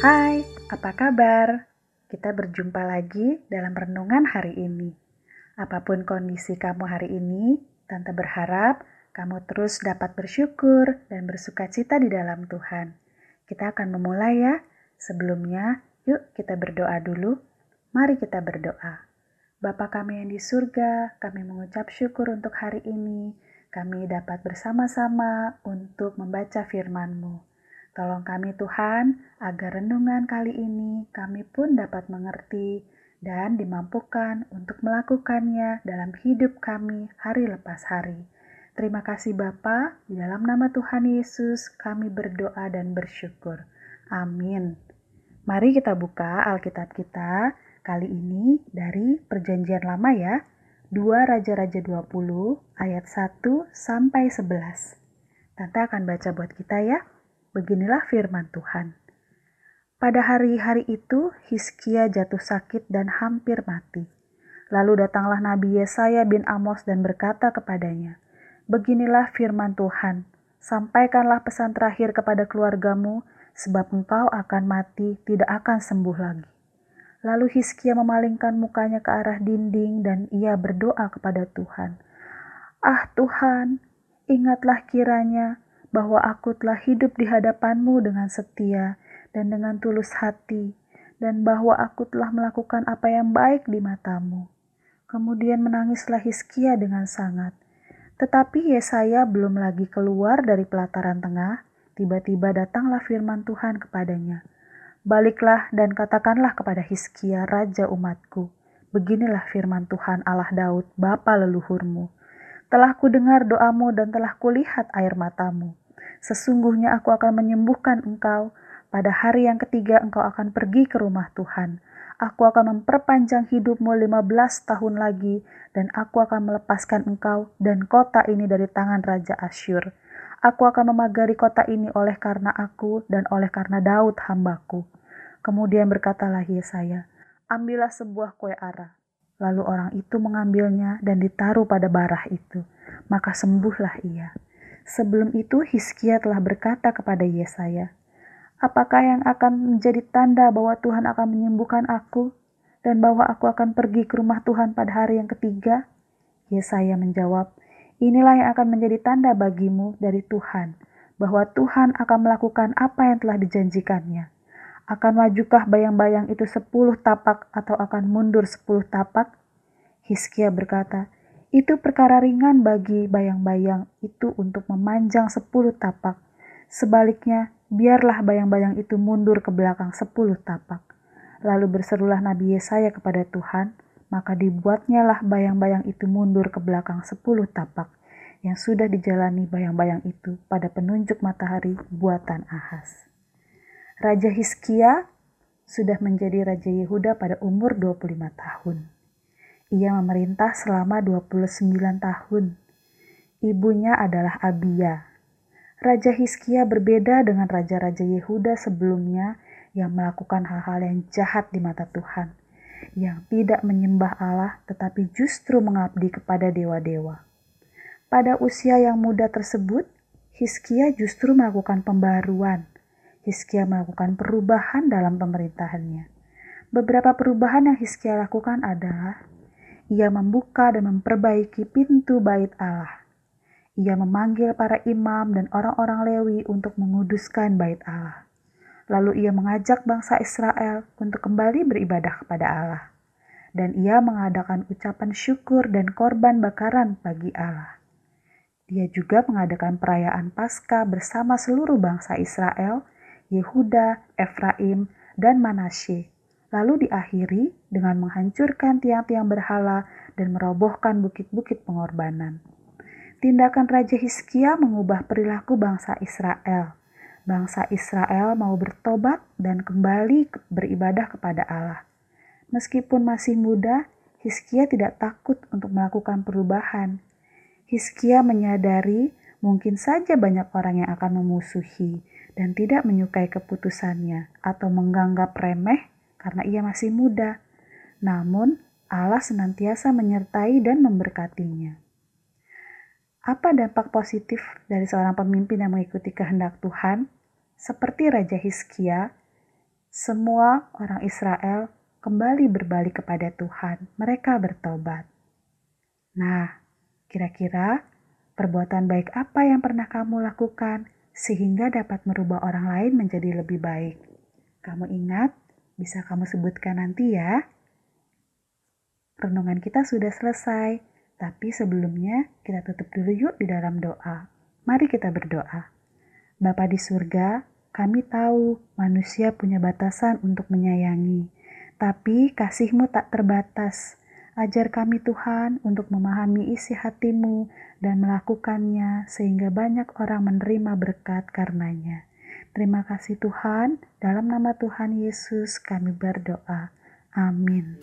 Hai, apa kabar? Kita berjumpa lagi dalam renungan hari ini. Apa pun kondisi kamu hari ini, Tante berharap kamu terus dapat bersyukur dan bersuka cita di dalam Tuhan. Kita akan memulai ya. Sebelumnya, yuk kita berdoa dulu. Mari kita berdoa. Bapa kami yang di surga, kami mengucap syukur untuk hari ini. Kami dapat bersama-sama untuk membaca firman-Mu. Tolong kami Tuhan, agar renungan kali ini kami pun dapat mengerti dan dimampukan untuk melakukannya dalam hidup kami hari lepas hari. Terima kasih Bapa, di dalam nama Tuhan Yesus kami berdoa dan bersyukur. Amin. Mari kita buka Alkitab kita kali ini dari Perjanjian Lama ya. 2 Raja-Raja 20 ayat 1 sampai 11. Tante akan baca buat kita ya. Beginilah firman Tuhan. Pada hari-hari itu, Hiskia jatuh sakit dan hampir mati. Lalu datanglah Nabi Yesaya bin Amos dan berkata kepadanya, Beginilah firman Tuhan, sampaikanlah pesan terakhir kepada keluargamu, sebab engkau akan mati, tidak akan sembuh lagi. Lalu Hiskia memalingkan mukanya ke arah dinding dan ia berdoa kepada Tuhan. Ah Tuhan, ingatlah kiranya bahwa aku telah hidup di hadapanmu dengan setia dan dengan tulus hati, dan bahwa aku telah melakukan apa yang baik di matamu. Kemudian menangislah Hiskia dengan sangat. Tetapi Yesaya belum lagi keluar dari pelataran tengah, tiba-tiba datanglah firman Tuhan kepadanya. Baliklah dan katakanlah kepada Hiskia, raja umatku, beginilah firman Tuhan Allah Daud, bapa leluhurmu. Telah kudengar doamu dan telah kulihat air matamu. Sesungguhnya aku akan menyembuhkan engkau. Pada hari yang ketiga engkau akan pergi ke rumah Tuhan. Aku akan memperpanjang hidupmu 15 tahun lagi dan aku akan melepaskan engkau dan kota ini dari tangan Raja Asyur. Aku akan memagari kota ini oleh karena aku dan oleh karena Daud hambaku. Kemudian berkatalah Yesaya, ambillah sebuah kue ara. Lalu orang itu mengambilnya dan ditaruh pada barah itu. Maka sembuhlah ia. Sebelum itu Hiskia telah berkata kepada Yesaya, Apakah yang akan menjadi tanda bahwa Tuhan akan menyembuhkan aku dan bahwa aku akan pergi ke rumah Tuhan pada hari yang ketiga? Yesaya menjawab, Inilah yang akan menjadi tanda bagimu dari Tuhan, bahwa Tuhan akan melakukan apa yang telah dijanjikannya. Akan majukah bayang-bayang itu sepuluh tapak atau akan mundur sepuluh tapak? Hiskia berkata, itu perkara ringan bagi bayang-bayang itu untuk memanjang sepuluh tapak. Sebaliknya, biarlah bayang-bayang itu mundur ke belakang sepuluh tapak. Lalu berserulah Nabi Yesaya kepada Tuhan, maka dibuatnyalah bayang-bayang itu mundur ke belakang sepuluh tapak, yang sudah dijalani bayang-bayang itu pada penunjuk matahari buatan Ahas. Raja Hiskia sudah menjadi Raja Yehuda pada umur 25 tahun. Ia memerintah selama 29 tahun. Ibunya adalah Abia. Raja Hiskia berbeda dengan raja-raja Yehuda sebelumnya yang melakukan hal-hal yang jahat di mata Tuhan, yang tidak menyembah Allah tetapi justru mengabdi kepada dewa-dewa. Pada usia yang muda tersebut, Hiskia justru melakukan pembaruan. Hiskia melakukan perubahan dalam pemerintahannya. Beberapa perubahan yang Hiskia lakukan adalah ia membuka dan memperbaiki pintu bait Allah. Ia memanggil para imam dan orang-orang Lewi untuk menguduskan bait Allah. Lalu ia mengajak bangsa Israel untuk kembali beribadah kepada Allah. Dan ia mengadakan ucapan syukur dan korban bakaran bagi Allah. Dia juga mengadakan perayaan Paskah bersama seluruh bangsa Israel, Yehuda, Efraim, dan Manasye lalu diakhiri dengan menghancurkan tiang-tiang berhala dan merobohkan bukit-bukit pengorbanan. Tindakan Raja Hizkia mengubah perilaku bangsa Israel. Bangsa Israel mau bertobat dan kembali beribadah kepada Allah. Meskipun masih muda, Hizkia tidak takut untuk melakukan perubahan. Hizkia menyadari mungkin saja banyak orang yang akan memusuhi dan tidak menyukai keputusannya atau menganggap remeh karena ia masih muda. Namun, Allah senantiasa menyertai dan memberkatinya. Apa dampak positif dari seorang pemimpin yang mengikuti kehendak Tuhan? Seperti Raja Hizkia, Semua orang Israel kembali berbalik kepada Tuhan. Mereka bertobat. Nah, kira-kira perbuatan baik apa yang pernah kamu lakukan sehingga dapat merubah orang lain menjadi lebih baik? Kamu ingat? Bisa kamu sebutkan nanti ya. Renungan kita sudah selesai, tapi sebelumnya kita tutup dulu yuk di dalam doa. Mari kita berdoa. Bapa di surga, kami tahu manusia punya batasan untuk menyayangi, tapi kasihmu tak terbatas. Ajar kami Tuhan untuk memahami isi hatimu dan melakukannya sehingga banyak orang menerima berkat karenanya. Terima kasih Tuhan, dalam nama Tuhan Yesus kami berdoa. Amin.